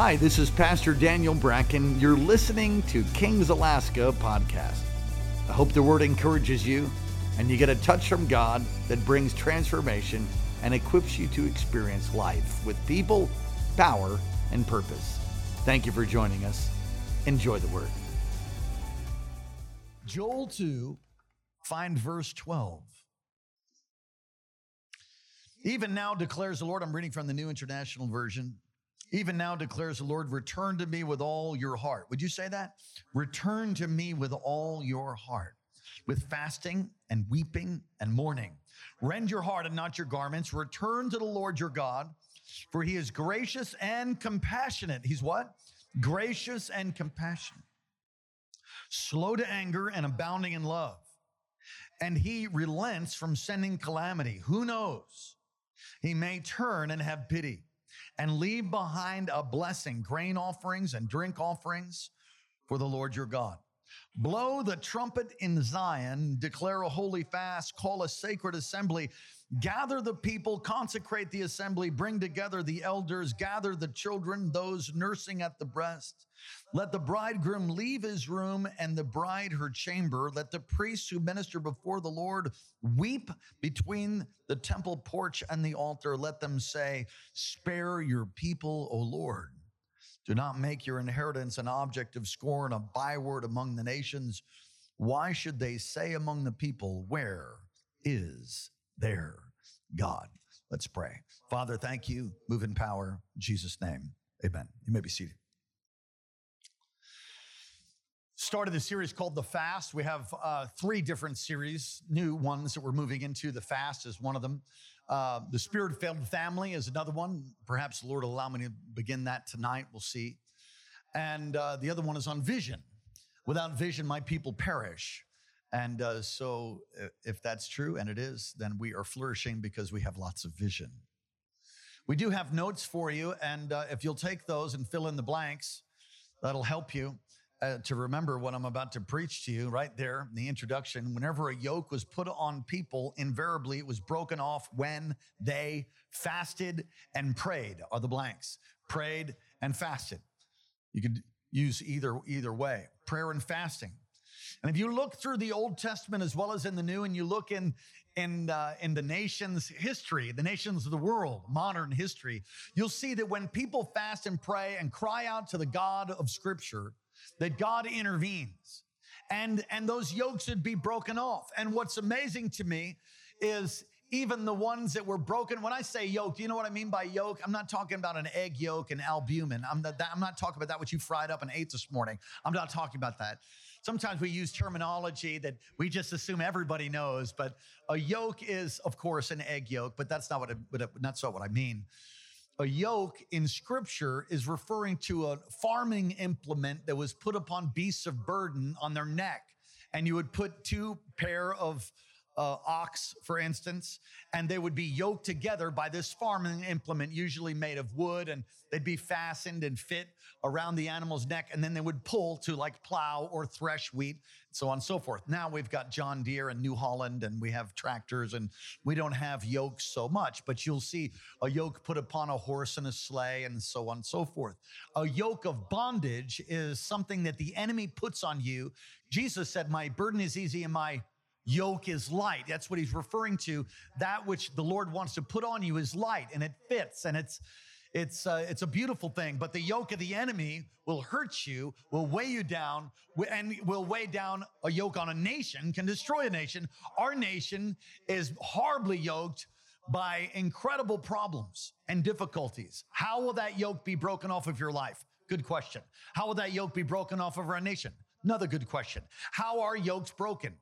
Hi, this is Pastor Daniel Bracken. You're listening to Kings Alaska podcast. I hope the word encourages you and you get a touch from God that brings transformation and equips you to experience life with people, power, and purpose. Thank you for joining us. Enjoy the word. Joel 2, find verse 12. Even now declares the Lord, I'm reading from the New International Version. Even now declares the Lord, return to me with all your heart. Would you say that? Return to me with all your heart, with fasting and weeping and mourning. Rend your heart and not your garments. Return to the Lord your God, for he is gracious and compassionate. He's what? Gracious and compassionate. Slow to anger and abounding in love. And he relents from sending calamity. Who knows? He may turn and have pity and leave behind a blessing, grain offerings and drink offerings for the Lord your God. Blow the trumpet in Zion, declare a holy fast, call a sacred assembly, gather the people, consecrate the assembly, bring together the elders, gather the children, those nursing at the breast. Let the bridegroom leave his room and the bride her chamber. Let the priests who minister before the Lord weep between the temple porch and the altar. Let them say, Spare your people, O Lord. Do not make your inheritance an object of scorn, a byword among the nations. Why should they say among the people, Where is their God? Let's pray. Father, thank you. Move in power. In Jesus' name. Amen. You may be seated. Started a series called The Fast. We have uh, three different series, new ones that we're moving into. The Fast is one of them. Uh, the Spirit filled family is another one. Perhaps the Lord will allow me to begin that tonight. We'll see. And uh, the other one is on vision. Without vision, my people perish. And uh, so, if that's true, and it is, then we are flourishing because we have lots of vision. We do have notes for you, and uh, if you'll take those and fill in the blanks, that'll help you uh, to remember what I'm about to preach to you right there in the introduction. Whenever a yoke was put on people, invariably it was broken off when they fasted and prayed, are the blanks. Prayed and fasted. You could use either either way, prayer and fasting. And if you look through the Old Testament as well as in the New, and you look in in uh, in the nation's history, the nations of the world, modern history, you'll see that when people fast and pray and cry out to the God of Scripture, that God intervenes and, and those yokes would be broken off. And what's amazing to me is even the ones that were broken. When I say yoke, do you know what I mean by yoke? I'm not talking about an egg yolk and albumin. I'm not, I'm not talking about that, which you fried up and ate this morning. I'm not talking about that. Sometimes we use terminology that we just assume everybody knows, but a yoke is, of course, an egg yolk, but that's not what, it, that's not what I mean a yoke in scripture is referring to a farming implement that was put upon beasts of burden on their neck. And you would put two pair of uh, ox, for instance, and they would be yoked together by this farming implement, usually made of wood, and they'd be fastened and fit around the animal's neck, and then they would pull to like plow or thresh wheat, so on and so forth. Now we've got John Deere and New Holland, and we have tractors, and we don't have yokes so much, but you'll see a yoke put upon a horse and a sleigh, and so on and so forth. A yoke of bondage is something that the enemy puts on you. Jesus said, My burden is easy and my yoke is light. That's what he's referring to. That which the Lord wants to put on you is light and it fits and it's it's uh, it's a beautiful thing. But the yoke of the enemy will hurt you will weigh you down and will weigh down a yoke on a nation can destroy a nation. Our nation is horribly yoked by incredible problems and difficulties. How will that yoke be broken off of your life? Good question. How will that yoke be broken off of our nation? Another good question. How are yokes broken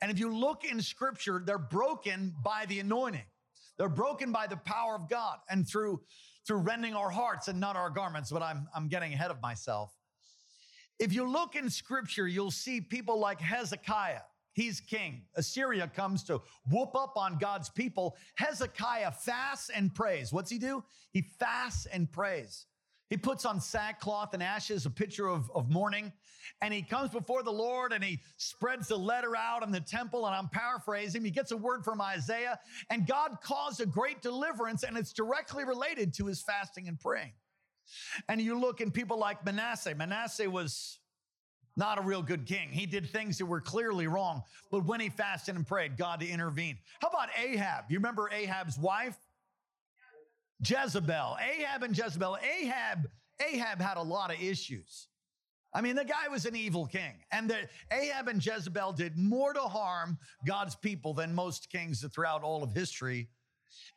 and if you look in scripture, they're broken by the anointing. They're broken by the power of God and through, through rending our hearts and not our garments, but I'm, I'm getting ahead of myself. If you look in scripture, you'll see people like Hezekiah. He's king. Assyria comes to whoop up on God's people. Hezekiah fasts and prays. What's he do? He fasts and prays. He puts on sackcloth and ashes, a picture of, of mourning, and he comes before the Lord and he spreads the letter out in the temple. And I'm paraphrasing. He gets a word from Isaiah, and God caused a great deliverance, and it's directly related to his fasting and praying. And you look in people like Manasseh. Manasseh was not a real good king. He did things that were clearly wrong. But when he fasted and prayed, God intervened. How about Ahab? You remember Ahab's wife? Jezebel. Ahab and Jezebel. Ahab, Ahab had a lot of issues. I mean, the guy was an evil king. And the, Ahab and Jezebel did more to harm God's people than most kings throughout all of history.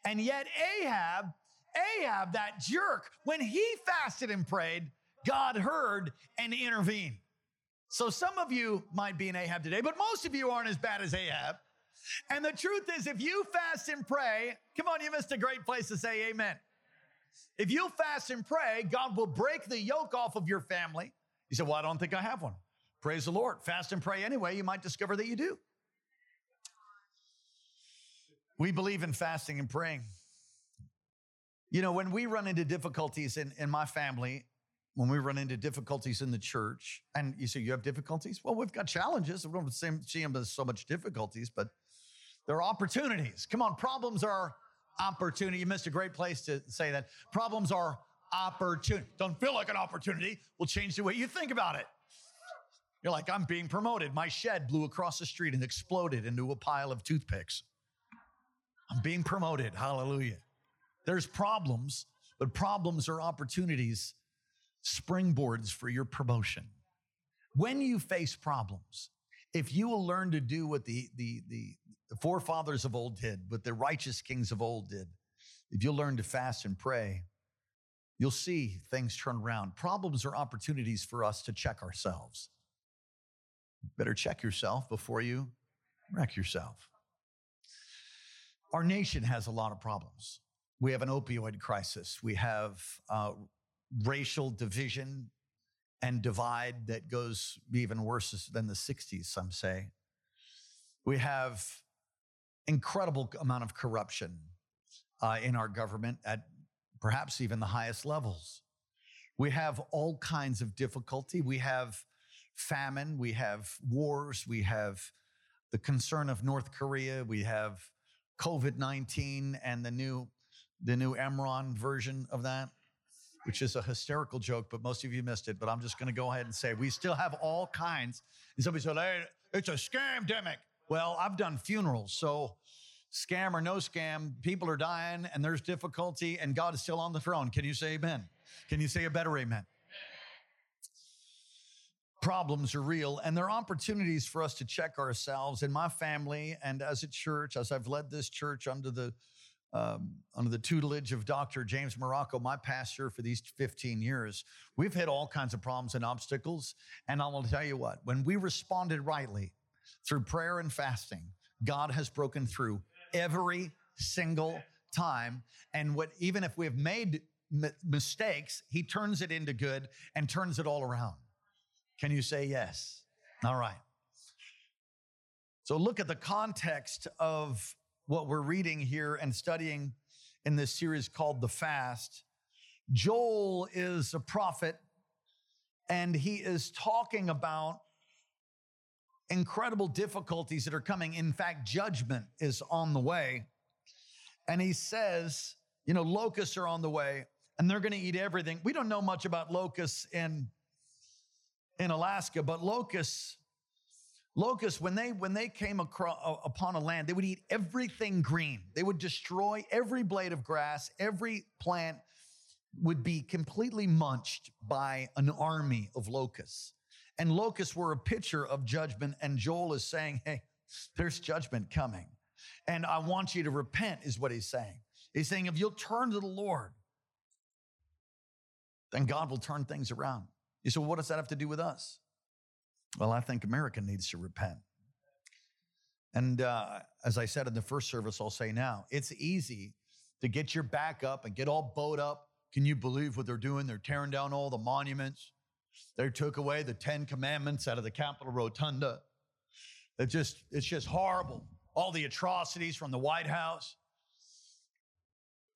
And yet, Ahab, Ahab, that jerk, when he fasted and prayed, God heard and intervened. So some of you might be an Ahab today, but most of you aren't as bad as Ahab. And the truth is, if you fast and pray, come on, you missed a great place to say amen. If you fast and pray, God will break the yoke off of your family. You said, Well, I don't think I have one. Praise the Lord. Fast and pray anyway. You might discover that you do. We believe in fasting and praying. You know, when we run into difficulties in, in my family, when we run into difficulties in the church, and you say you have difficulties? Well, we've got challenges. We don't see them as so much difficulties, but there are opportunities. Come on, problems are opportunity. You missed a great place to say that. Problems are opportunity. Don't feel like an opportunity. We'll change the way you think about it. You're like, I'm being promoted. My shed blew across the street and exploded into a pile of toothpicks. I'm being promoted. Hallelujah. There's problems, but problems are opportunities, springboards for your promotion. When you face problems, if you will learn to do what the, the, the, the forefathers of old did, but the righteous kings of old did, if you'll learn to fast and pray, you'll see things turn around. Problems are opportunities for us to check ourselves. Better check yourself before you wreck yourself. Our nation has a lot of problems. We have an opioid crisis. We have uh, racial division and divide that goes even worse than the 60s, some say. We have incredible amount of corruption uh, in our government at perhaps even the highest levels. We have all kinds of difficulty. We have famine. We have wars. We have the concern of North Korea. We have COVID 19 and the new, the new Enron version of that, which is a hysterical joke, but most of you missed it. But I'm just going to go ahead and say we still have all kinds. And somebody said, hey, it's a scam demic. Well, I've done funerals. So scam or no scam, people are dying and there's difficulty and God is still on the throne. Can you say amen? Can you say a better amen? Problems are real and there are opportunities for us to check ourselves in my family and as a church, as I've led this church under the um, under the tutelage of Dr. James Marocco, my pastor for these 15 years, we've hit all kinds of problems and obstacles. And I will tell you what, when we responded rightly through prayer and fasting, God has broken through every single time. And what, even if we've made m- mistakes, he turns it into good and turns it all around. Can you say yes? All right. So look at the context of what we're reading here and studying in this series called The Fast. Joel is a prophet and he is talking about incredible difficulties that are coming. In fact, judgment is on the way. And he says, you know, locusts are on the way and they're going to eat everything. We don't know much about locusts in, in Alaska, but locusts, locusts, when they, when they came across, uh, upon a land, they would eat everything green. They would destroy every blade of grass, every plant would be completely munched by an army of locusts. And locusts were a picture of judgment. And Joel is saying, hey, there's judgment coming. And I want you to repent, is what he's saying. He's saying, if you'll turn to the Lord, then God will turn things around. You say, well, what does that have to do with us? Well, I think America needs to repent. And uh, as I said in the first service, I'll say now, it's easy to get your back up and get all bowed up. Can you believe what they're doing? They're tearing down all the monuments. They took away the Ten Commandments out of the Capitol Rotunda. It just, it's just horrible. All the atrocities from the White House.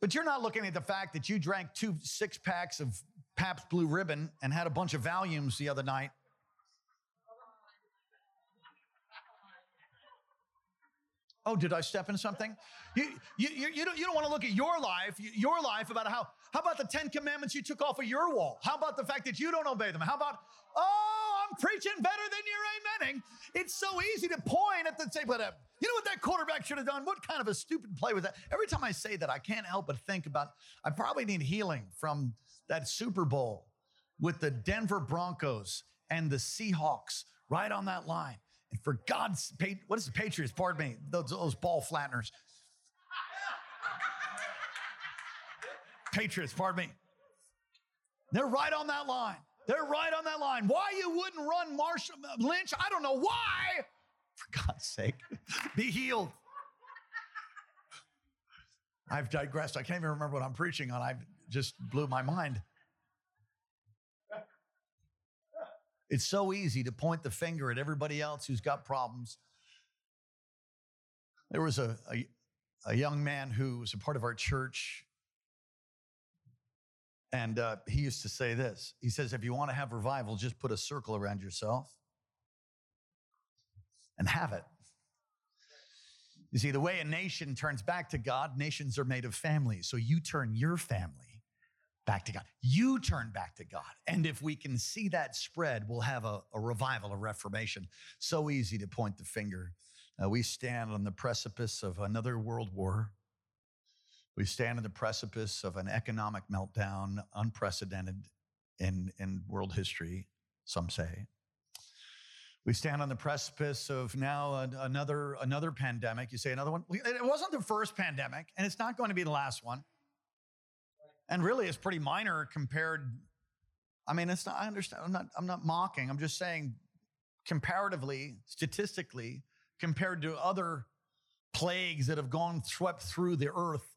But you're not looking at the fact that you drank two six packs of Pabst Blue Ribbon and had a bunch of Valiums the other night. Oh, did I step in something? You, you, you, you don't, you don't want to look at your life, your life about how, How about the Ten Commandments you took off of your wall? How about the fact that you don't obey them? How about, oh, I'm preaching better than you're amening? It's so easy to point at the but uh, you know what that quarterback should have done? What kind of a stupid play was that? Every time I say that, I can't help but think about I probably need healing from that Super Bowl with the Denver Broncos and the Seahawks right on that line. And for God's sake, what is the Patriots? Pardon me, those, those ball flatteners. Patriots, pardon me. They're right on that line. They're right on that line. Why you wouldn't run Marshawn Lynch? I don't know why. For God's sake, be healed. I've digressed. I can't even remember what I'm preaching on. I just blew my mind. It's so easy to point the finger at everybody else who's got problems. There was a, a, a young man who was a part of our church, and uh, he used to say this. He says, If you want to have revival, just put a circle around yourself and have it. You see, the way a nation turns back to God, nations are made of families. So you turn your family back to God. You turn back to God. And if we can see that spread, we'll have a, a revival, a reformation. So easy to point the finger. Uh, we stand on the precipice of another world war. We stand on the precipice of an economic meltdown, unprecedented in, in world history, some say. We stand on the precipice of now another, another pandemic. You say another one? It wasn't the first pandemic, and it's not going to be the last one and really it's pretty minor compared i mean it's not i understand i'm not i'm not mocking i'm just saying comparatively statistically compared to other plagues that have gone swept through the earth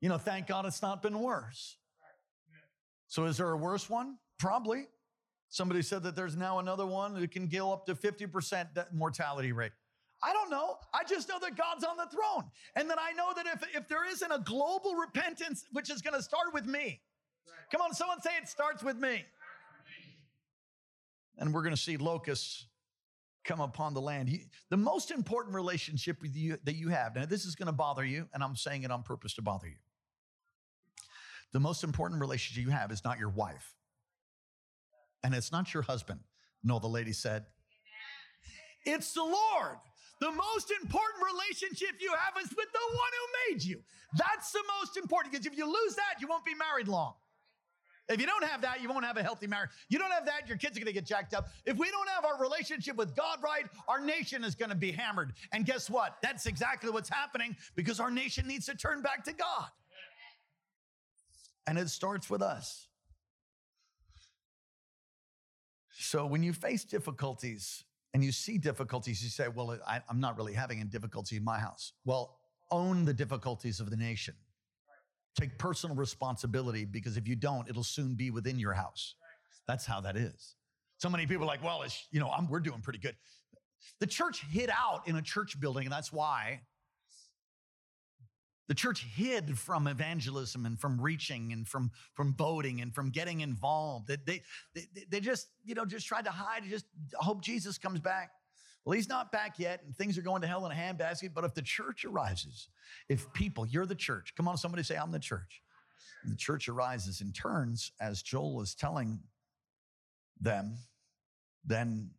you know thank god it's not been worse so is there a worse one probably somebody said that there's now another one that can kill up to 50% mortality rate I don't know. I just know that God's on the throne. And that I know that if, if there isn't a global repentance, which is going to start with me, come on, someone say it starts with me. And we're going to see locusts come upon the land. the most important relationship with you that you have, now this is going to bother you, and I'm saying it on purpose to bother you. The most important relationship you have is not your wife, and it's not your husband. No, the lady said, It's the Lord. The most important relationship you have is with the one who made you. That's the most important because if you lose that, you won't be married long. If you don't have that, you won't have a healthy marriage. You don't have that, your kids are going to get jacked up. If we don't have our relationship with God right, our nation is going to be hammered. And guess what? That's exactly what's happening because our nation needs to turn back to God. And it starts with us. So when you face difficulties, and you see difficulties, you say, Well, I, am not really having a difficulty in my house. Well, own the difficulties of the nation. Take personal responsibility because if you don't, it'll soon be within your house. That's how that is. So many people are like, Well, it's, you know, I'm, we're doing pretty good. The church hid out in a church building, and that's why the church hid from evangelism and from reaching and from, from voting and from getting involved. They, they, they, they just, you know, just tried to hide, just hope Jesus comes back. Well, he's not back yet, and things are going to hell in a handbasket. But if the church arises, if people, you're the church, come on, somebody say, I'm the church. The church arises and turns, as Joel is telling them, then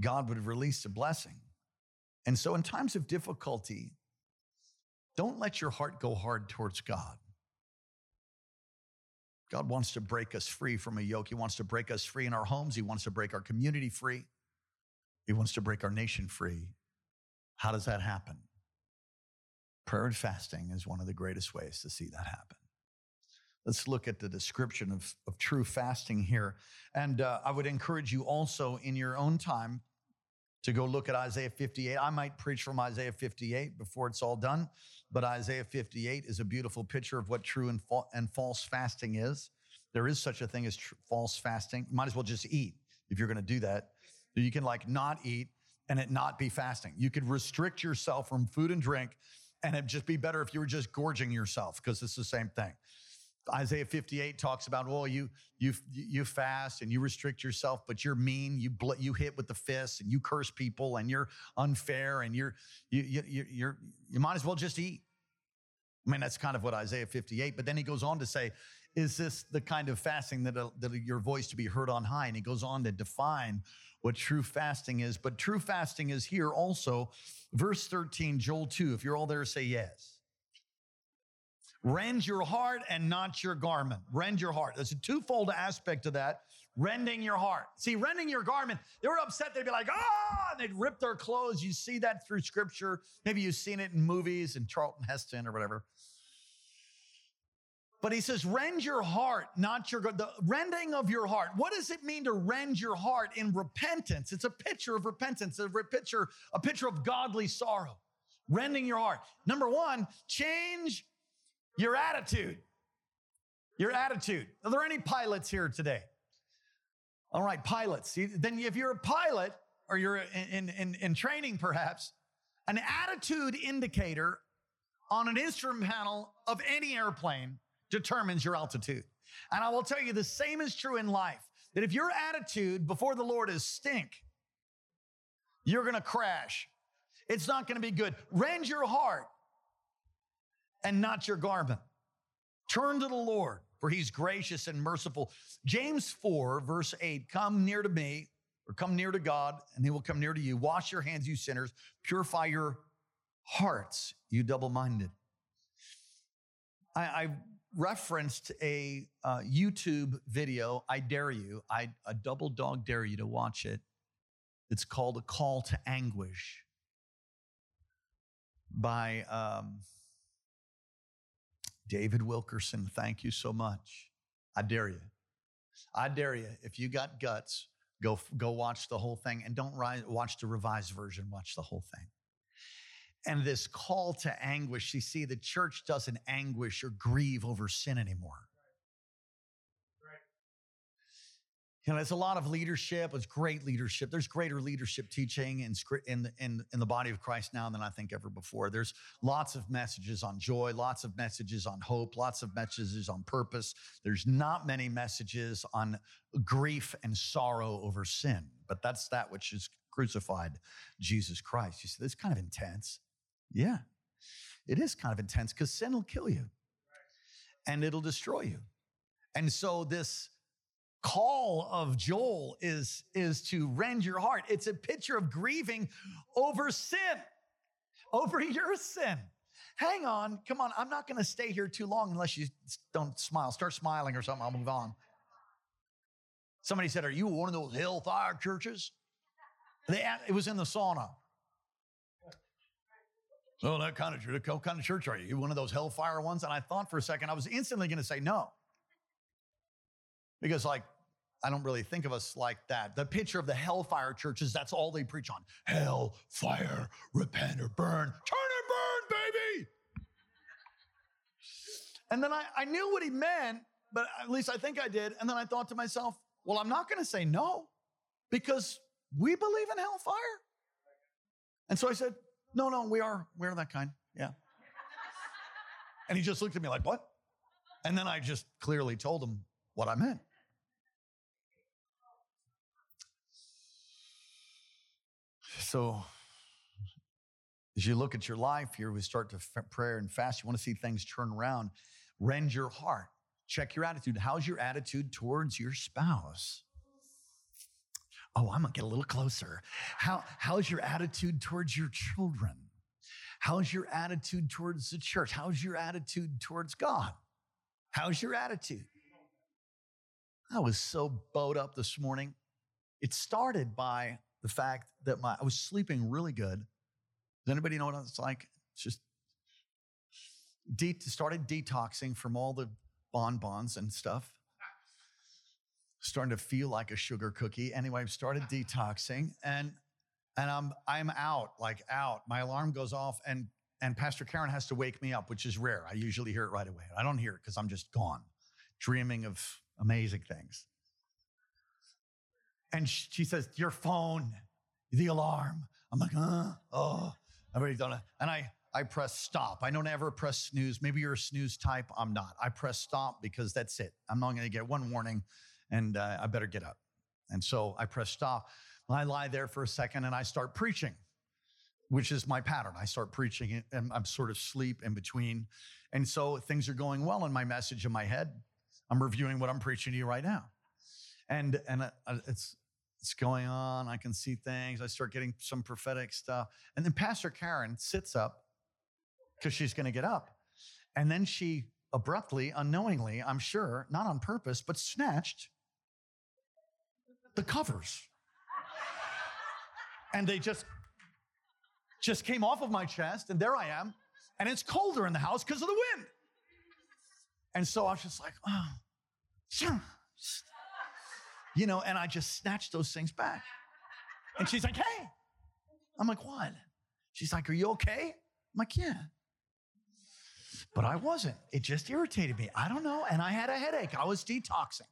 God would have released a blessing. And so, in times of difficulty, don't let your heart go hard towards God. God wants to break us free from a yoke. He wants to break us free in our homes. He wants to break our community free. He wants to break our nation free. How does that happen? Prayer and fasting is one of the greatest ways to see that happen. Let's look at the description of, of true fasting here. And uh, I would encourage you also in your own time to go look at Isaiah 58. I might preach from Isaiah 58 before it's all done, but Isaiah 58 is a beautiful picture of what true and, fa- and false fasting is. There is such a thing as tr- false fasting. You might as well just eat if you're going to do that. You can like not eat and it not be fasting. You could restrict yourself from food and drink, and it'd just be better if you were just gorging yourself because it's the same thing. Isaiah 58 talks about, well, you you you fast and you restrict yourself, but you're mean. You bl- you hit with the fists and you curse people and you're unfair and you're you you you're you might as well just eat. I mean, that's kind of what Isaiah 58, but then he goes on to say, is this the kind of fasting that, uh, that your voice to be heard on high? And he goes on to define what true fasting is. But true fasting is here also. Verse 13, Joel 2. If you're all there, say yes. Rend your heart and not your garment. Rend your heart. There's a twofold aspect to that. Rending your heart. See, rending your garment, they were upset. They'd be like, ah, and they'd rip their clothes. You see that through scripture. Maybe you've seen it in movies and Charlton Heston or whatever. But he says, rend your heart, not your, the rending of your heart. What does it mean to rend your heart in repentance? It's a picture of repentance, a picture, a picture of godly sorrow. Rending your heart. Number one, change your attitude. Your attitude. Are there any pilots here today? All right, pilots. Then if you're a pilot or you're in, in, in training perhaps, an attitude indicator on an instrument panel of any airplane determines your altitude. And I will tell you the same is true in life. That if your attitude before the Lord is stink, you're going to crash. It's not going to be good. Rend your heart and not your garment. Turn to the Lord, for he's gracious and merciful. James 4, verse 8 Come near to me, or come near to God, and he will come near to you. Wash your hands, you sinners. Purify your hearts, you double minded. I, I, referenced a uh, YouTube video. I dare you, I a double dog dare you to watch it. It's called A Call to Anguish by um, David Wilkerson, thank you so much. I dare you. I dare you. If you got guts, go go watch the whole thing and don't watch the revised version, watch the whole thing. And this call to anguish, you see, the church doesn't anguish or grieve over sin anymore. You know, it's a lot of leadership. It's great leadership. There's greater leadership teaching in, in, in, in the body of Christ now than I think ever before. There's lots of messages on joy, lots of messages on hope, lots of messages on purpose. There's not many messages on grief and sorrow over sin, but that's that which is crucified Jesus Christ. You see, that's kind of intense. Yeah, it is kind of intense because sin will kill you and it'll destroy you. And so this call of Joel is, is to rend your heart. It's a picture of grieving over sin, over your sin. Hang on, come on. I'm not going to stay here too long unless you don't smile. Start smiling or something. I'll move on. Somebody said, Are you one of those hellfire churches? They, it was in the sauna. Oh, that kind of church. What kind of church are you? You one of those hellfire ones? And I thought for a second, I was instantly going to say no. Because, like, I don't really think of us like that. The picture of the hellfire churches, that's all they preach on. Hell, fire, repent or burn. Turn and burn, baby. And then I, I knew what he meant, but at least I think I did. And then I thought to myself, well, I'm not going to say no because we believe in hellfire. And so I said, no, no, we are, we're that kind. Yeah. And he just looked at me like, what? And then I just clearly told him what I meant. So, as you look at your life here, we start to f- pray and fast. You want to see things turn around. Rend your heart. Check your attitude. How's your attitude towards your spouse? Oh, I'm gonna get a little closer. How, how's your attitude towards your children? How's your attitude towards the church? How's your attitude towards God? How's your attitude? I was so bowed up this morning. It started by the fact that my I was sleeping really good. Does anybody know what it's like? It's just de- started detoxing from all the bonbons and stuff. Starting to feel like a sugar cookie. Anyway, I've started detoxing and and I'm I'm out, like out. My alarm goes off and and Pastor Karen has to wake me up, which is rare. I usually hear it right away. I don't hear it because I'm just gone, dreaming of amazing things. And she says, Your phone, the alarm. I'm like, uh, oh, I've already done it. And I, I press stop. I don't ever press snooze. Maybe you're a snooze type. I'm not. I press stop because that's it. I'm not going to get one warning and uh, I better get up. And so I press stop. I lie there for a second and I start preaching, which is my pattern. I start preaching and I'm sort of sleep in between. And so things are going well in my message in my head. I'm reviewing what I'm preaching to you right now. And, and uh, it's, it's going on. I can see things. I start getting some prophetic stuff. And then Pastor Karen sits up because she's going to get up. And then she abruptly, unknowingly, I'm sure, not on purpose, but snatched the covers. And they just just came off of my chest, and there I am. And it's colder in the house because of the wind. And so I was just like, oh, you know, and I just snatched those things back. And she's like, hey. I'm like, what? She's like, are you okay? I'm like, yeah. But I wasn't. It just irritated me. I don't know. And I had a headache. I was detoxing.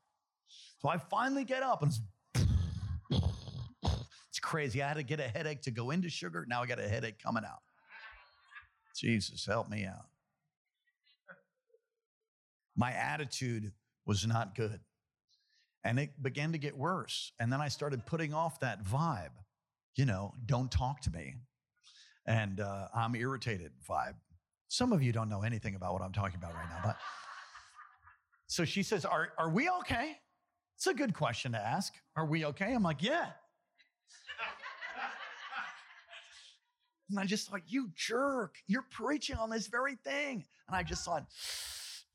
So I finally get up and it's, it's crazy. I had to get a headache to go into sugar. Now I got a headache coming out. Jesus, help me out. My attitude was not good. And it began to get worse. And then I started putting off that vibe, you know, don't talk to me. And uh, I'm irritated vibe. Some of you don't know anything about what I'm talking about right now, but so she says, Are, are we okay? It's a good question to ask. Are we okay? I'm like, Yeah. and I just thought, You jerk, you're preaching on this very thing. And I just thought,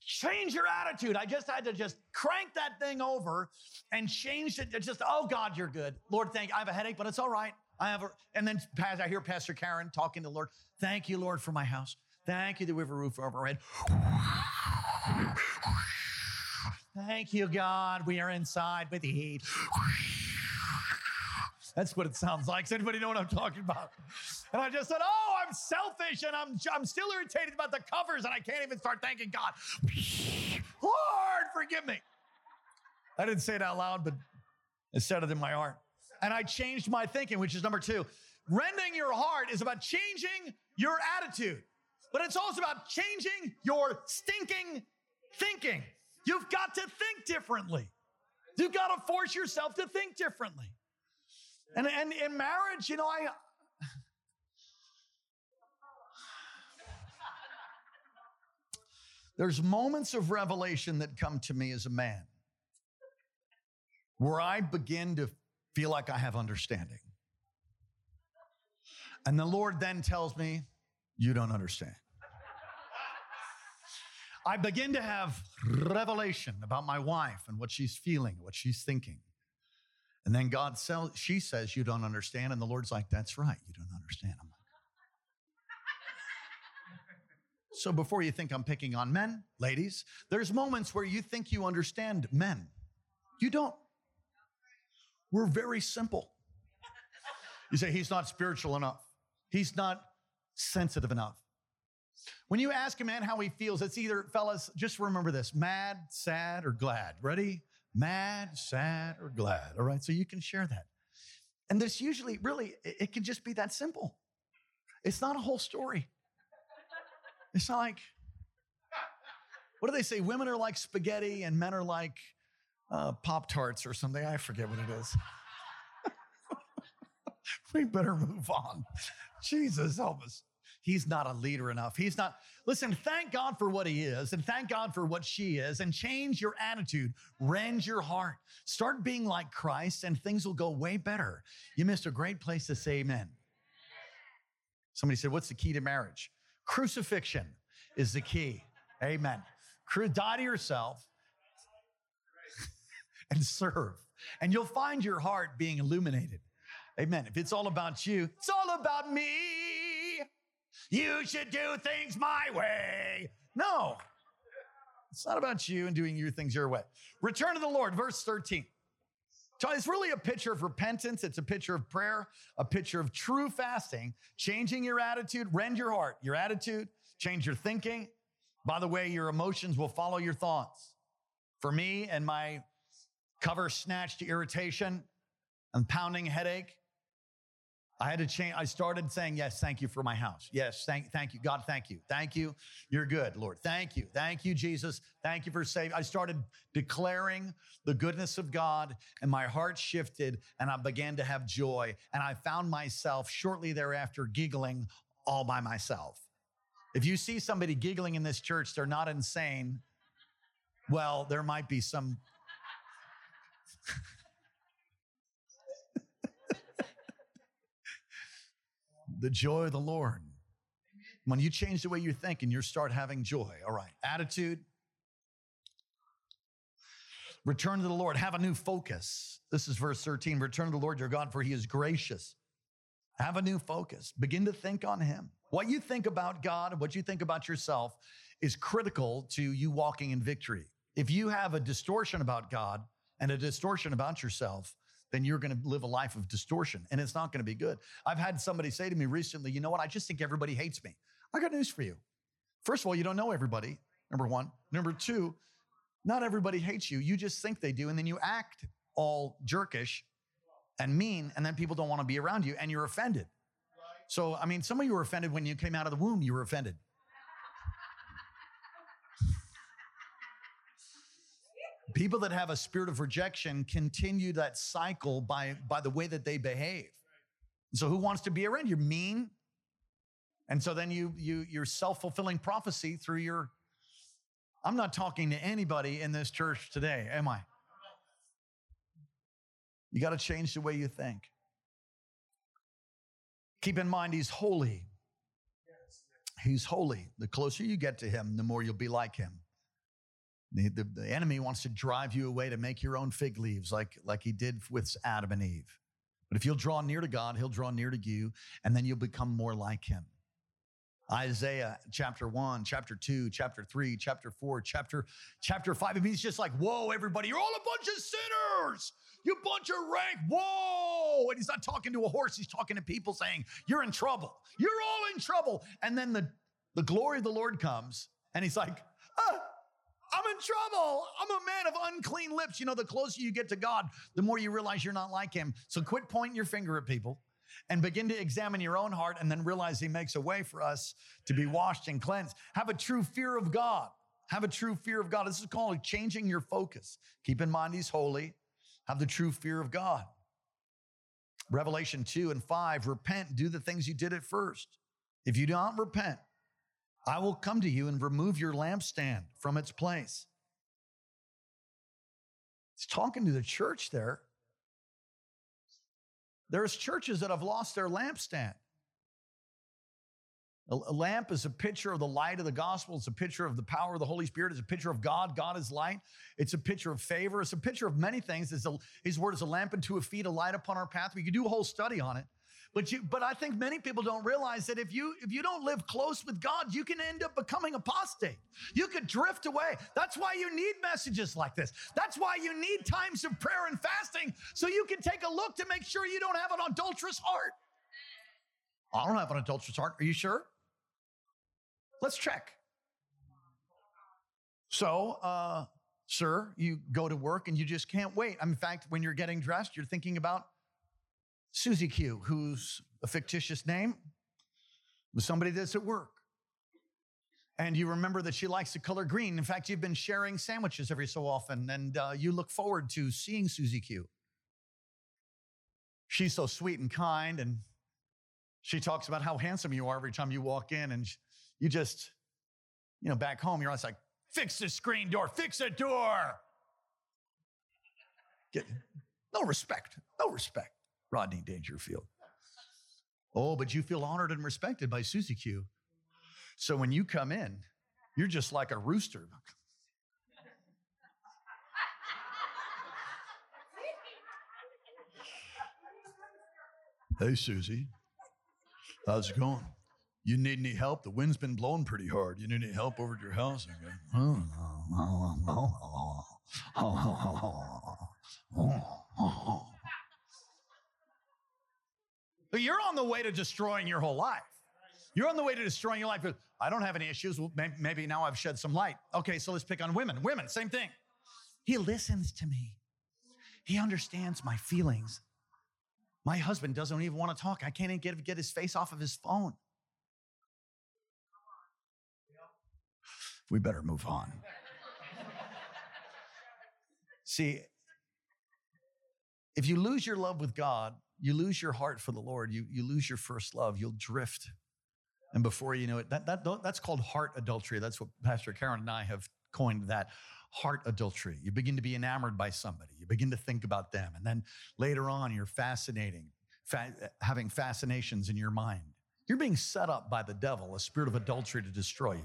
change your attitude. I just had to just crank that thing over and change it. It's just, oh God, you're good. Lord, thank you. I have a headache, but it's all right. I have a, and then I hear Pastor Karen talking to the Lord. Thank you, Lord, for my house. Thank you that we have a roof over our head. Thank you, God. We are inside with the heat. That's what it sounds like. Does anybody know what I'm talking about? And I just said, Oh, I'm selfish and I'm, I'm still irritated about the covers and I can't even start thanking God. Lord, forgive me. I didn't say it out loud, but I said it in my heart. And I changed my thinking, which is number two. Rending your heart is about changing your attitude, but it's also about changing your stinking thinking. You've got to think differently. You've got to force yourself to think differently. And, and in marriage, you know, I. There's moments of revelation that come to me as a man where I begin to feel like I have understanding. And the Lord then tells me, You don't understand. I begin to have revelation about my wife and what she's feeling, what she's thinking. And then God says, she says, You don't understand. And the Lord's like, That's right, you don't understand. I'm like, so before you think I'm picking on men, ladies, there's moments where you think you understand men. You don't. We're very simple. You say, He's not spiritual enough, He's not sensitive enough. When you ask a man how he feels, it's either, fellas, just remember this mad, sad, or glad. Ready? Mad, sad, or glad. All right, so you can share that. And this usually, really, it can just be that simple. It's not a whole story. It's not like, what do they say? Women are like spaghetti and men are like uh, Pop Tarts or something. I forget what it is. we better move on. Jesus, help us. He's not a leader enough. He's not. Listen, thank God for what he is and thank God for what she is and change your attitude. Rend your heart. Start being like Christ and things will go way better. You missed a great place to say amen. Somebody said, What's the key to marriage? Crucifixion is the key. Amen. Die to yourself and serve. And you'll find your heart being illuminated. Amen. If it's all about you, it's all about me. You should do things my way. No, it's not about you and doing your things your way. Return to the Lord, verse 13. So it's really a picture of repentance. It's a picture of prayer, a picture of true fasting, changing your attitude, rend your heart, your attitude, change your thinking. By the way, your emotions will follow your thoughts. For me and my cover snatched irritation and pounding headache, I had to change. I started saying, Yes, thank you for my house. Yes, thank, thank you. God, thank you. Thank you. You're good, Lord. Thank you. Thank you, Jesus. Thank you for saving. I started declaring the goodness of God, and my heart shifted, and I began to have joy. And I found myself shortly thereafter giggling all by myself. If you see somebody giggling in this church, they're not insane. Well, there might be some. The joy of the Lord. When you change the way you think and you start having joy, all right, attitude, return to the Lord, have a new focus. This is verse 13 return to the Lord your God, for he is gracious. Have a new focus. Begin to think on him. What you think about God, and what you think about yourself is critical to you walking in victory. If you have a distortion about God and a distortion about yourself, then you're going to live a life of distortion and it's not going to be good. I've had somebody say to me recently, you know what? I just think everybody hates me. I got news for you. First of all, you don't know everybody, number one. Number two, not everybody hates you. You just think they do. And then you act all jerkish and mean, and then people don't want to be around you and you're offended. So, I mean, some of you were offended when you came out of the womb, you were offended. People that have a spirit of rejection continue that cycle by, by the way that they behave. So who wants to be around? You're mean. And so then you you you're self-fulfilling prophecy through your I'm not talking to anybody in this church today, am I? You got to change the way you think. Keep in mind, he's holy. He's holy. The closer you get to him, the more you'll be like him. The, the, the, enemy wants to drive you away to make your own fig leaves, like, like he did with Adam and Eve. But if you'll draw near to God, he'll draw near to you, and then you'll become more like him. Isaiah chapter 1, chapter 2, chapter 3, chapter 4, chapter chapter 5. I mean, he's just like, whoa, everybody, you're all a bunch of sinners. You bunch of rank. Whoa. And he's not talking to a horse, he's talking to people saying, You're in trouble. You're all in trouble. And then the, the glory of the Lord comes, and he's like, ah, I'm in trouble. I'm a man of unclean lips. You know, the closer you get to God, the more you realize you're not like him. So quit pointing your finger at people and begin to examine your own heart and then realize he makes a way for us to be washed and cleansed. Have a true fear of God. Have a true fear of God. This is called changing your focus. Keep in mind he's holy. Have the true fear of God. Revelation 2 and 5 repent, do the things you did at first. If you do not repent, I will come to you and remove your lampstand from its place. He's talking to the church there. There's churches that have lost their lampstand. A lamp is a picture of the light of the gospel. It's a picture of the power of the Holy Spirit. It's a picture of God. God is light. It's a picture of favor. It's a picture of many things. A, his word is a lamp unto a feet, a light upon our path. We could do a whole study on it. But you, but I think many people don't realize that if you if you don't live close with God, you can end up becoming apostate. You could drift away. That's why you need messages like this. That's why you need times of prayer and fasting so you can take a look to make sure you don't have an adulterous heart. I don't have an adulterous heart. Are you sure? Let's check. So, uh, sir, you go to work and you just can't wait. In fact, when you're getting dressed, you're thinking about Susie Q, who's a fictitious name, was somebody that's at work. And you remember that she likes the color green. In fact, you've been sharing sandwiches every so often, and uh, you look forward to seeing Susie Q. She's so sweet and kind, and she talks about how handsome you are every time you walk in, and you just, you know, back home, you're always like, fix the screen door, fix the door. Get, no respect, no respect. Rodney Dangerfield. Oh, but you feel honored and respected by Susie Q. So when you come in, you're just like a rooster. Hey, Susie. How's it going? You need any help? The wind's been blowing pretty hard. You need any help over at your house? But you're on the way to destroying your whole life. You're on the way to destroying your life. I don't have any issues. Well, maybe now I've shed some light. Okay, so let's pick on women. Women, same thing. He listens to me. He understands my feelings. My husband doesn't even want to talk. I can't even get, get his face off of his phone. We better move on. See, if you lose your love with God, you lose your heart for the Lord, you, you lose your first love, you'll drift. And before you know it, that, that, that's called heart adultery. That's what Pastor Karen and I have coined that heart adultery. You begin to be enamored by somebody, you begin to think about them. And then later on, you're fascinating, fa- having fascinations in your mind. You're being set up by the devil, a spirit of adultery to destroy you.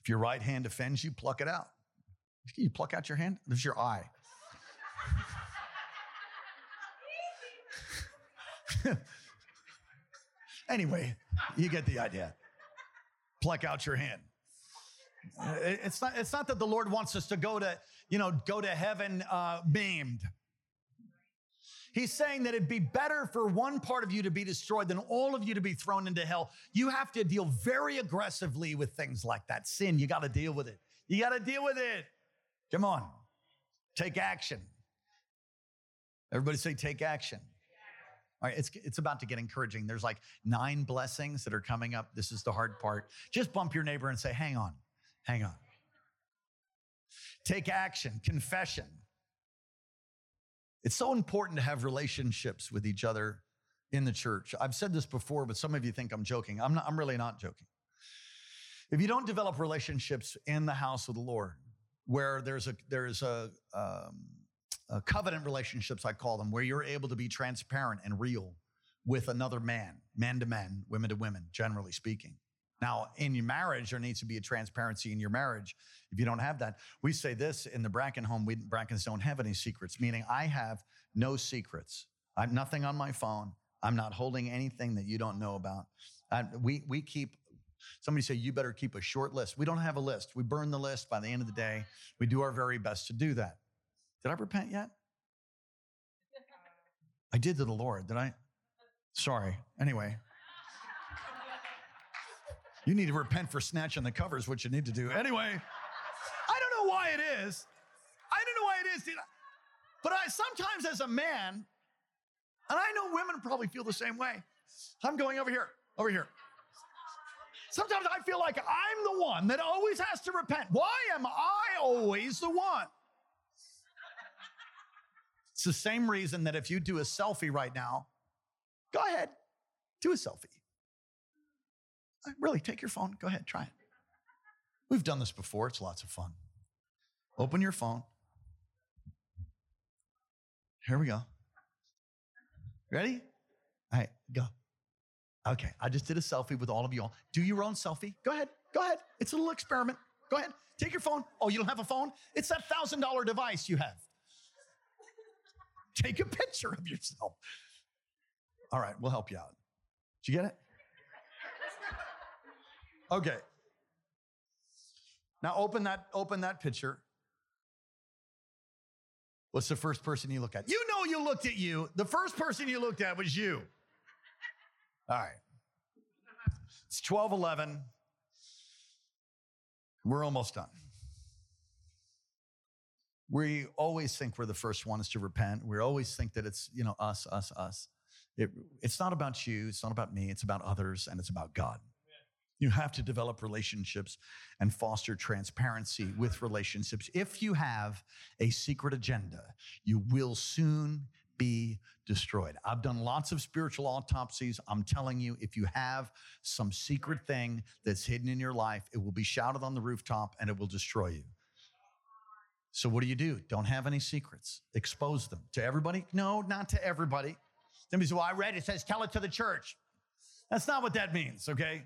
If your right hand offends you, pluck it out. You pluck out your hand, there's your eye. anyway, you get the idea. Pluck out your hand. It's not, it's not that the Lord wants us to go to, you know, go to heaven uh, maimed. He's saying that it'd be better for one part of you to be destroyed than all of you to be thrown into hell. You have to deal very aggressively with things like that. Sin, you got to deal with it. You got to deal with it. Come on, take action. Everybody say, take action. All right, it's, it's about to get encouraging. There's like nine blessings that are coming up. This is the hard part. Just bump your neighbor and say, hang on, hang on. Take action, confession. It's so important to have relationships with each other in the church. I've said this before, but some of you think I'm joking. I'm, not, I'm really not joking. If you don't develop relationships in the house of the Lord, where there's a there's a, um, a covenant relationships, I call them, where you're able to be transparent and real with another man, man to man, women to women, generally speaking. Now, in your marriage, there needs to be a transparency in your marriage. If you don't have that, we say this in the Bracken home, we Brackens don't have any secrets, meaning I have no secrets. I'm nothing on my phone. I'm not holding anything that you don't know about. I, we, we keep, somebody say, you better keep a short list. We don't have a list. We burn the list by the end of the day. We do our very best to do that. Did I repent yet? I did to the Lord. Did I? Sorry. Anyway. You need to repent for snatching the covers, what you need to do. Anyway, I don't know why it is. I don't know why it is. But I sometimes, as a man, and I know women probably feel the same way. I'm going over here, over here. Sometimes I feel like I'm the one that always has to repent. Why am I always the one? It's the same reason that if you do a selfie right now, go ahead, do a selfie. Uh, really, take your phone. Go ahead, try it. We've done this before. It's lots of fun. Open your phone. Here we go. Ready? All right, go. Okay, I just did a selfie with all of you all. Do your own selfie. Go ahead. Go ahead. It's a little experiment. Go ahead. Take your phone. Oh, you don't have a phone? It's that $1,000 device you have. Take a picture of yourself. All right, we'll help you out. Did you get it? Okay. Now open that open that picture. What's the first person you look at? You know you looked at you. The first person you looked at was you. All right. It's 1211. We're almost done. We always think we're the first ones to repent. We always think that it's, you know, us, us, us. It, it's not about you. It's not about me. It's about others and it's about God. You have to develop relationships and foster transparency with relationships. If you have a secret agenda, you will soon be destroyed. I've done lots of spiritual autopsies. I'm telling you, if you have some secret thing that's hidden in your life, it will be shouted on the rooftop and it will destroy you. So, what do you do? Don't have any secrets. Expose them to everybody? No, not to everybody. Somebody says, Well, I read it says, tell it to the church. That's not what that means, okay?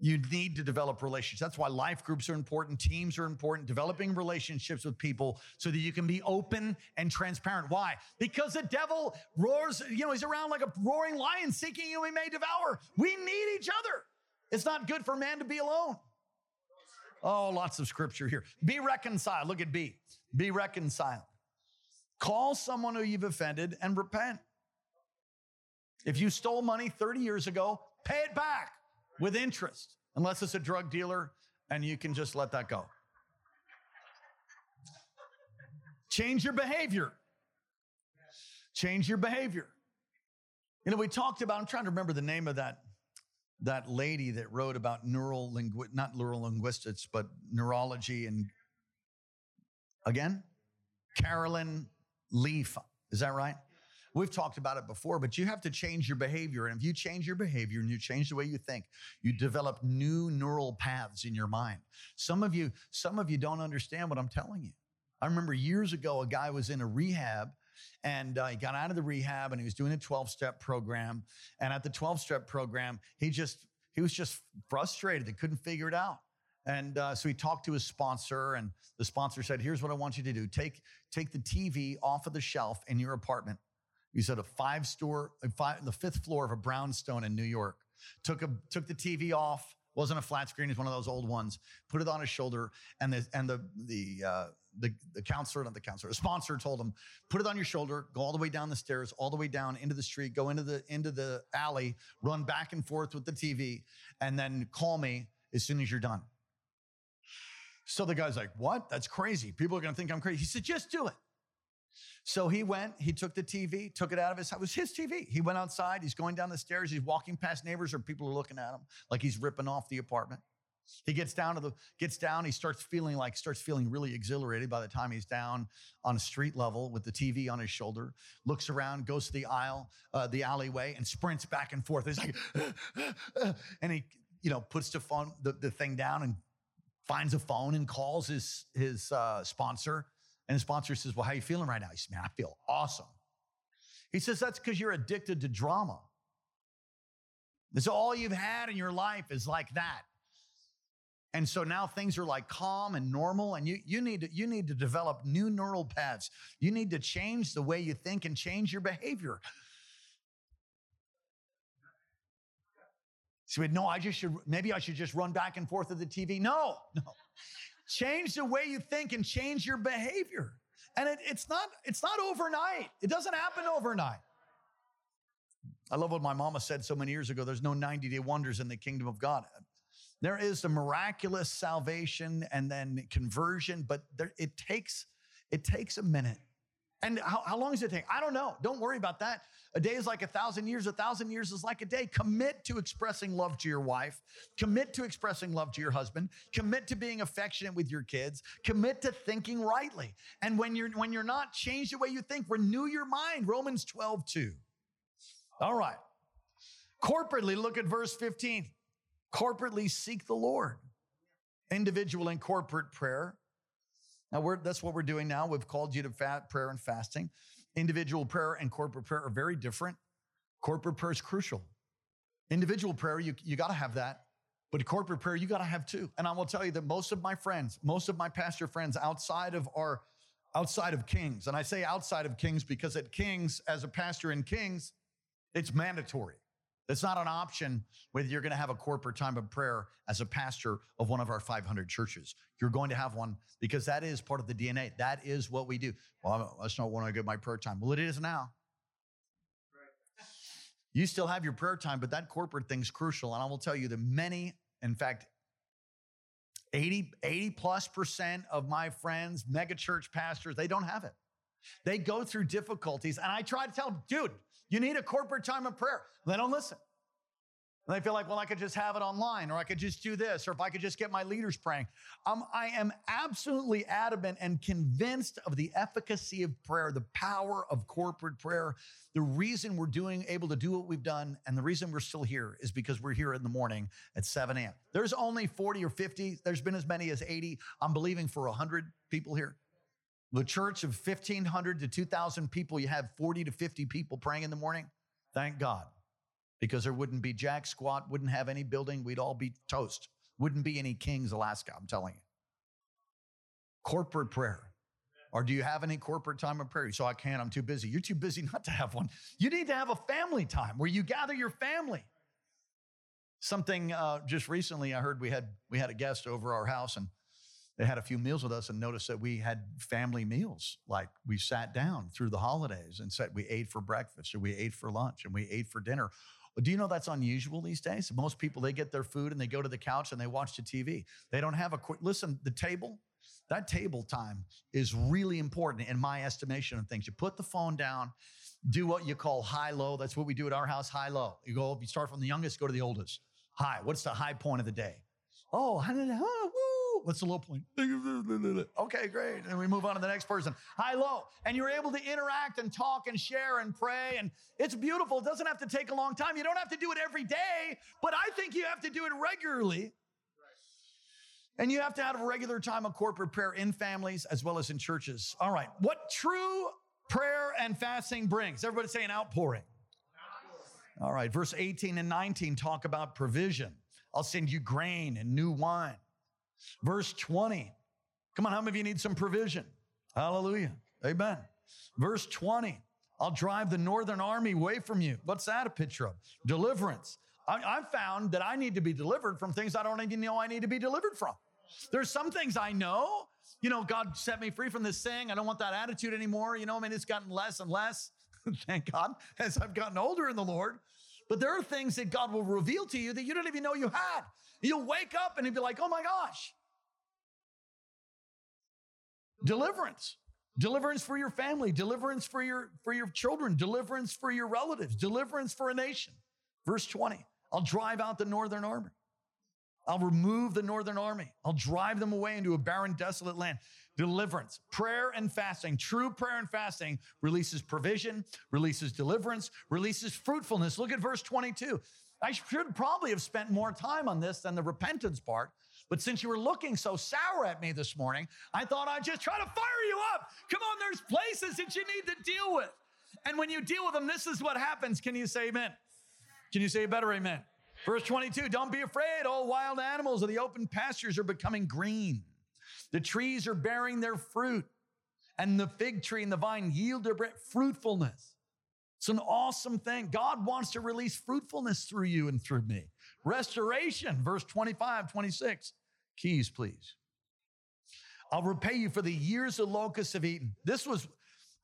You need to develop relationships. That's why life groups are important, teams are important, developing relationships with people so that you can be open and transparent. Why? Because the devil roars, you know, he's around like a roaring lion seeking whom he may devour. We need each other. It's not good for man to be alone. Oh, lots of scripture here. Be reconciled. Look at B. Be reconciled. Call someone who you've offended and repent. If you stole money 30 years ago, pay it back with interest, unless it's a drug dealer and you can just let that go. Change your behavior. Change your behavior. You know, we talked about, I'm trying to remember the name of that, that lady that wrote about neural lingu- not neural linguistics, but neurology and again, Caroline Leaf. Is that right? We've talked about it before, but you have to change your behavior. And if you change your behavior and you change the way you think, you develop new neural paths in your mind. Some of you, some of you don't understand what I'm telling you. I remember years ago, a guy was in a rehab and uh, he got out of the rehab and he was doing a 12 step program. And at the 12 step program, he just, he was just frustrated. He couldn't figure it out. And uh, so he talked to his sponsor, and the sponsor said, "Here's what I want you to do: take take the TV off of the shelf in your apartment." He said, "A five store, five, the fifth floor of a brownstone in New York." Took a took the TV off. wasn't a flat screen; it was one of those old ones. Put it on his shoulder, and the and the the uh, the, the counselor, not the counselor, the sponsor told him, "Put it on your shoulder. Go all the way down the stairs, all the way down into the street. Go into the into the alley. Run back and forth with the TV, and then call me as soon as you're done." So the guy's like, What? That's crazy. People are to think I'm crazy. He said, Just do it. So he went, he took the TV, took it out of his house. It was his TV. He went outside, he's going down the stairs, he's walking past neighbors, or people are looking at him like he's ripping off the apartment. He gets down to the gets down. He starts feeling like starts feeling really exhilarated by the time he's down on a street level with the TV on his shoulder. Looks around, goes to the aisle, uh, the alleyway, and sprints back and forth. He's like, and he you know puts the phone the, the thing down and finds a phone and calls his, his uh, sponsor. And his sponsor says, Well, how you feeling right now? He says, Man, I feel awesome. He says, That's because you're addicted to drama. That's all you've had in your life is like that. And so now things are like calm and normal, and you, you, need to, you need to develop new neural paths. You need to change the way you think and change your behavior. She went, No, I just should, maybe I should just run back and forth of the TV. No, no. change the way you think and change your behavior. And it, it's not, it's not overnight. It doesn't happen overnight. I love what my mama said so many years ago. There's no 90 day wonders in the kingdom of God. There is the miraculous salvation and then conversion, but there, it takes, it takes a minute. And how, how long does it take? I don't know. Don't worry about that. A day is like a thousand years, a thousand years is like a day. Commit to expressing love to your wife, commit to expressing love to your husband, commit to being affectionate with your kids, commit to thinking rightly. And when you're when you're not, change the way you think, renew your mind. Romans 12, 2. All right. Corporately, look at verse 15. Corporately seek the Lord. Individual and corporate prayer. Now, that's what we're doing now. We've called you to fat prayer and fasting. Individual prayer and corporate prayer are very different. Corporate prayer is crucial. Individual prayer, you, you got to have that. But corporate prayer, you got to have too. And I will tell you that most of my friends, most of my pastor friends outside of our, outside of Kings, and I say outside of Kings because at Kings, as a pastor in Kings, it's mandatory. It's not an option whether you're going to have a corporate time of prayer as a pastor of one of our 500 churches. You're going to have one because that is part of the DNA. That is what we do. Well, that's not when I get my prayer time. Well, it is now. You still have your prayer time, but that corporate thing's crucial. And I will tell you that many, in fact, 80, 80 plus percent of my friends, mega church pastors, they don't have it. They go through difficulties. And I try to tell them, dude, you need a corporate time of prayer. They don't listen. And they feel like, well, I could just have it online, or I could just do this, or if I could just get my leaders praying. Um, I am absolutely adamant and convinced of the efficacy of prayer, the power of corporate prayer. The reason we're doing able to do what we've done, and the reason we're still here is because we're here in the morning at 7 a.m. There's only 40 or 50. There's been as many as 80. I'm believing for 100 people here. The church of 1,500 to 2,000 people, you have 40 to 50 people praying in the morning. Thank God. Because there wouldn't be jack squat, wouldn't have any building, we'd all be toast. Wouldn't be any Kings, Alaska, I'm telling you. Corporate prayer. Or do you have any corporate time of prayer? So I can't, I'm too busy. You're too busy not to have one. You need to have a family time where you gather your family. Something uh, just recently, I heard we had we had a guest over our house, and they had a few meals with us and noticed that we had family meals. Like we sat down through the holidays and said we ate for breakfast or we ate for lunch and we ate for dinner. Do you know that's unusual these days? Most people, they get their food and they go to the couch and they watch the TV. They don't have a quick, listen, the table, that table time is really important in my estimation of things. You put the phone down, do what you call high low. That's what we do at our house, high low. You go, you start from the youngest, go to the oldest. High. What's the high point of the day? Oh, oh What's the low point? Okay, great. And we move on to the next person. High, low. And you're able to interact and talk and share and pray. And it's beautiful. It doesn't have to take a long time. You don't have to do it every day, but I think you have to do it regularly. And you have to have a regular time of corporate prayer in families as well as in churches. All right. What true prayer and fasting brings? Everybody say an outpouring. All right. Verse 18 and 19 talk about provision. I'll send you grain and new wine. Verse 20. Come on, how many of you need some provision? Hallelujah. Amen. Verse 20. I'll drive the northern army away from you. What's that a picture of? Deliverance. I, have found that I need to be delivered from things I don't even know I need to be delivered from. There's some things I know. You know, God set me free from this thing. I don't want that attitude anymore. You know, I mean, it's gotten less and less, thank God, as I've gotten older in the Lord. But there are things that God will reveal to you that you didn't even know you had. You'll wake up and you'll be like, oh my gosh. Deliverance. Deliverance for your family, deliverance for your for your children, deliverance for your relatives, deliverance for a nation. Verse 20. I'll drive out the northern army. I'll remove the northern army. I'll drive them away into a barren, desolate land. Deliverance, prayer and fasting, true prayer and fasting releases provision, releases deliverance, releases fruitfulness. Look at verse 22. I should probably have spent more time on this than the repentance part. But since you were looking so sour at me this morning, I thought I'd just try to fire you up. Come on, there's places that you need to deal with. And when you deal with them, this is what happens. Can you say amen? Can you say a better amen? Verse 22 Don't be afraid. All wild animals of the open pastures are becoming green. The trees are bearing their fruit, and the fig tree and the vine yield their fruitfulness. It's an awesome thing. God wants to release fruitfulness through you and through me. Restoration, verse 25, 26. Keys, please. I'll repay you for the years the locusts have eaten. This was,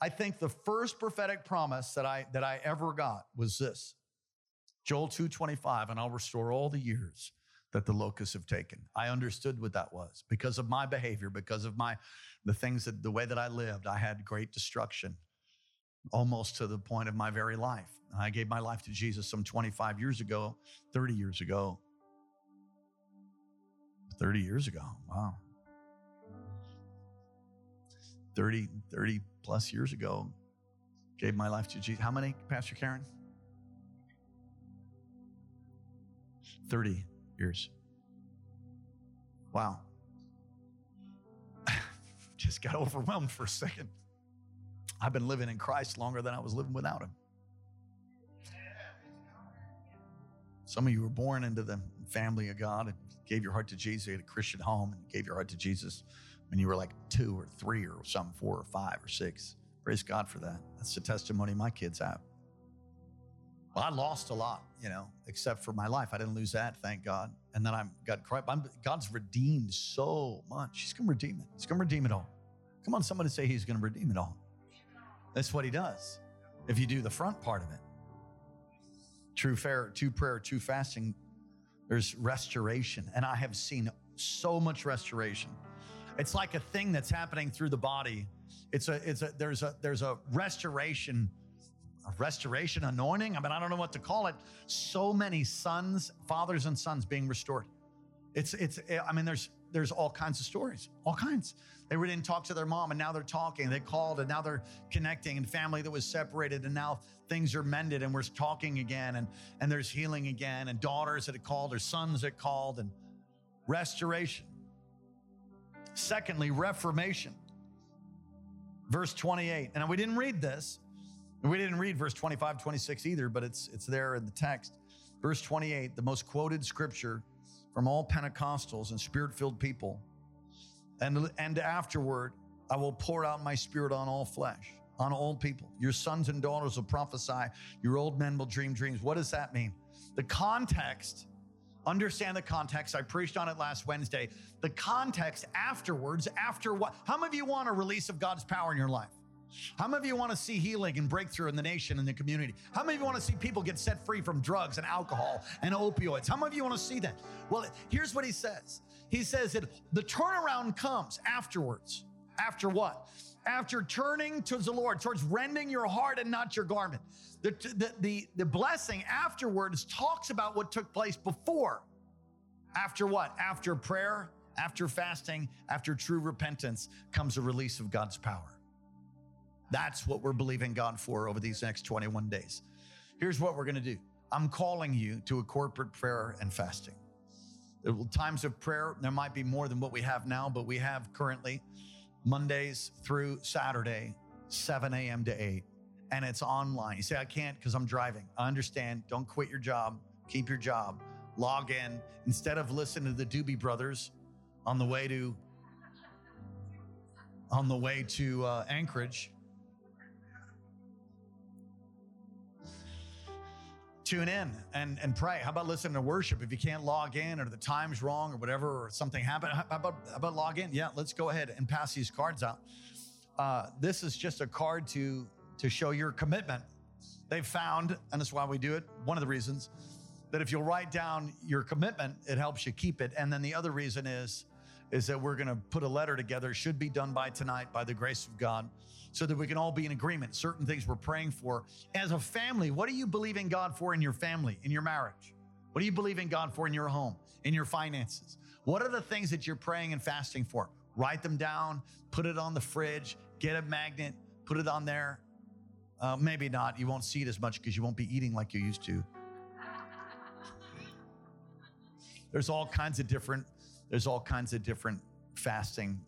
I think, the first prophetic promise that I that I ever got was this. Joel 2:25, and I'll restore all the years that the locusts have taken. I understood what that was because of my behavior, because of my the things that the way that I lived. I had great destruction, almost to the point of my very life. I gave my life to Jesus some 25 years ago, 30 years ago. 30 years ago. Wow. 30, 30 plus years ago, gave my life to Jesus. How many, Pastor Karen? 30 years. Wow. Just got overwhelmed for a second. I've been living in Christ longer than I was living without Him. Some of you were born into the family of God and gave your heart to Jesus. Had a Christian home and gave your heart to Jesus when you were like two or three or something, four or five or six. Praise God for that. That's the testimony my kids have. Well, I lost a lot, you know, except for my life. I didn't lose that, thank God. And then I'm got I'm, God's redeemed so much. He's going to redeem it. He's going to redeem it all. Come on, somebody say He's going to redeem it all. That's what He does. If you do the front part of it, true fair, true prayer, true fasting, there's restoration, and I have seen so much restoration. It's like a thing that's happening through the body. It's a, it's a, there's a, there's a restoration a restoration anointing. I mean, I don't know what to call it. So many sons, fathers and sons being restored. It's, it's, I mean, there's, there's all kinds of stories, all kinds. They didn't talk to their mom and now they're talking. They called and now they're connecting and family that was separated and now things are mended and we're talking again and, and there's healing again and daughters that called or sons that called and restoration. Secondly, reformation. Verse 28. And we didn't read this, we didn't read verse 25, 26 either, but it's, it's there in the text. Verse 28, the most quoted scripture from all Pentecostals and spirit filled people. And, and afterward, I will pour out my spirit on all flesh, on all people. Your sons and daughters will prophesy, your old men will dream dreams. What does that mean? The context, understand the context. I preached on it last Wednesday. The context afterwards, after what? How many of you want a release of God's power in your life? How many of you want to see healing and breakthrough in the nation and the community? How many of you want to see people get set free from drugs and alcohol and opioids? How many of you want to see that? Well, here's what he says He says that the turnaround comes afterwards. After what? After turning to the Lord, towards rending your heart and not your garment. The, the, the, the blessing afterwards talks about what took place before. After what? After prayer After fasting, after true repentance, comes a release of God's power. That's what we're believing God for over these next 21 days. Here's what we're going to do I'm calling you to a corporate prayer and fasting. Times of prayer, there might be more than what we have now, but we have currently Mondays through Saturday, 7 a.m. to 8, and it's online. You say, I can't because I'm driving. I understand. Don't quit your job, keep your job, log in. Instead of listening to the Doobie Brothers on the way to on the way to uh, Anchorage, tune in and, and pray. How about listening to worship? If you can't log in or the time's wrong or whatever, or something happened, how about, how about log in? Yeah, let's go ahead and pass these cards out. Uh, this is just a card to, to show your commitment. They've found, and that's why we do it, one of the reasons, that if you'll write down your commitment, it helps you keep it. And then the other reason is, is that we're going to put a letter together, should be done by tonight by the grace of God so that we can all be in agreement. Certain things we're praying for. As a family, what do you believe in God for in your family, in your marriage? What do you believe in God for in your home, in your finances? What are the things that you're praying and fasting for? Write them down, put it on the fridge, get a magnet, put it on there. Uh, maybe not. You won't see it as much because you won't be eating like you used to. There's all kinds of different. There's all kinds of different fasting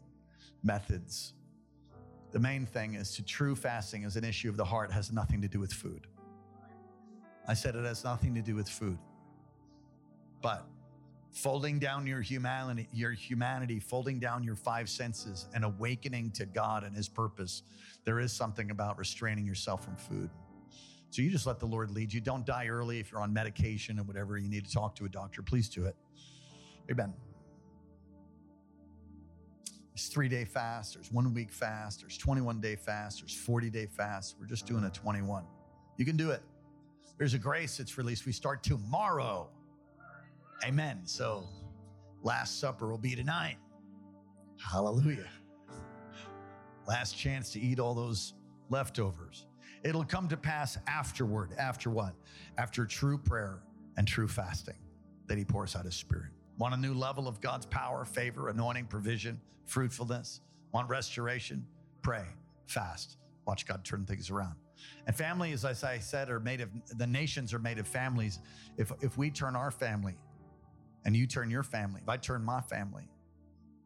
methods. The main thing is to true fasting is an issue of the heart, has nothing to do with food. I said it has nothing to do with food. But folding down your humanity, your humanity, folding down your five senses and awakening to God and his purpose, there is something about restraining yourself from food. So you just let the Lord lead you. Don't die early if you're on medication or whatever. You need to talk to a doctor. Please do it. Amen. There's three day fast, there's one week fast, there's 21 day fast, there's 40 day fast. We're just doing a 21. You can do it. There's a grace that's released. We start tomorrow. Amen. So, Last Supper will be tonight. Hallelujah. Last chance to eat all those leftovers. It'll come to pass afterward. After what? After true prayer and true fasting that He pours out His Spirit. Want a new level of God's power, favor, anointing, provision, fruitfulness? Want restoration? Pray, fast, watch God turn things around. And families, as I said, are made of the nations are made of families. If if we turn our family and you turn your family, if I turn my family,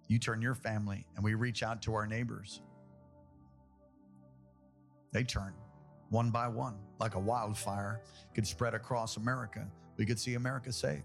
you turn your family, and we reach out to our neighbors, they turn one by one like a wildfire could spread across America. We could see America saved.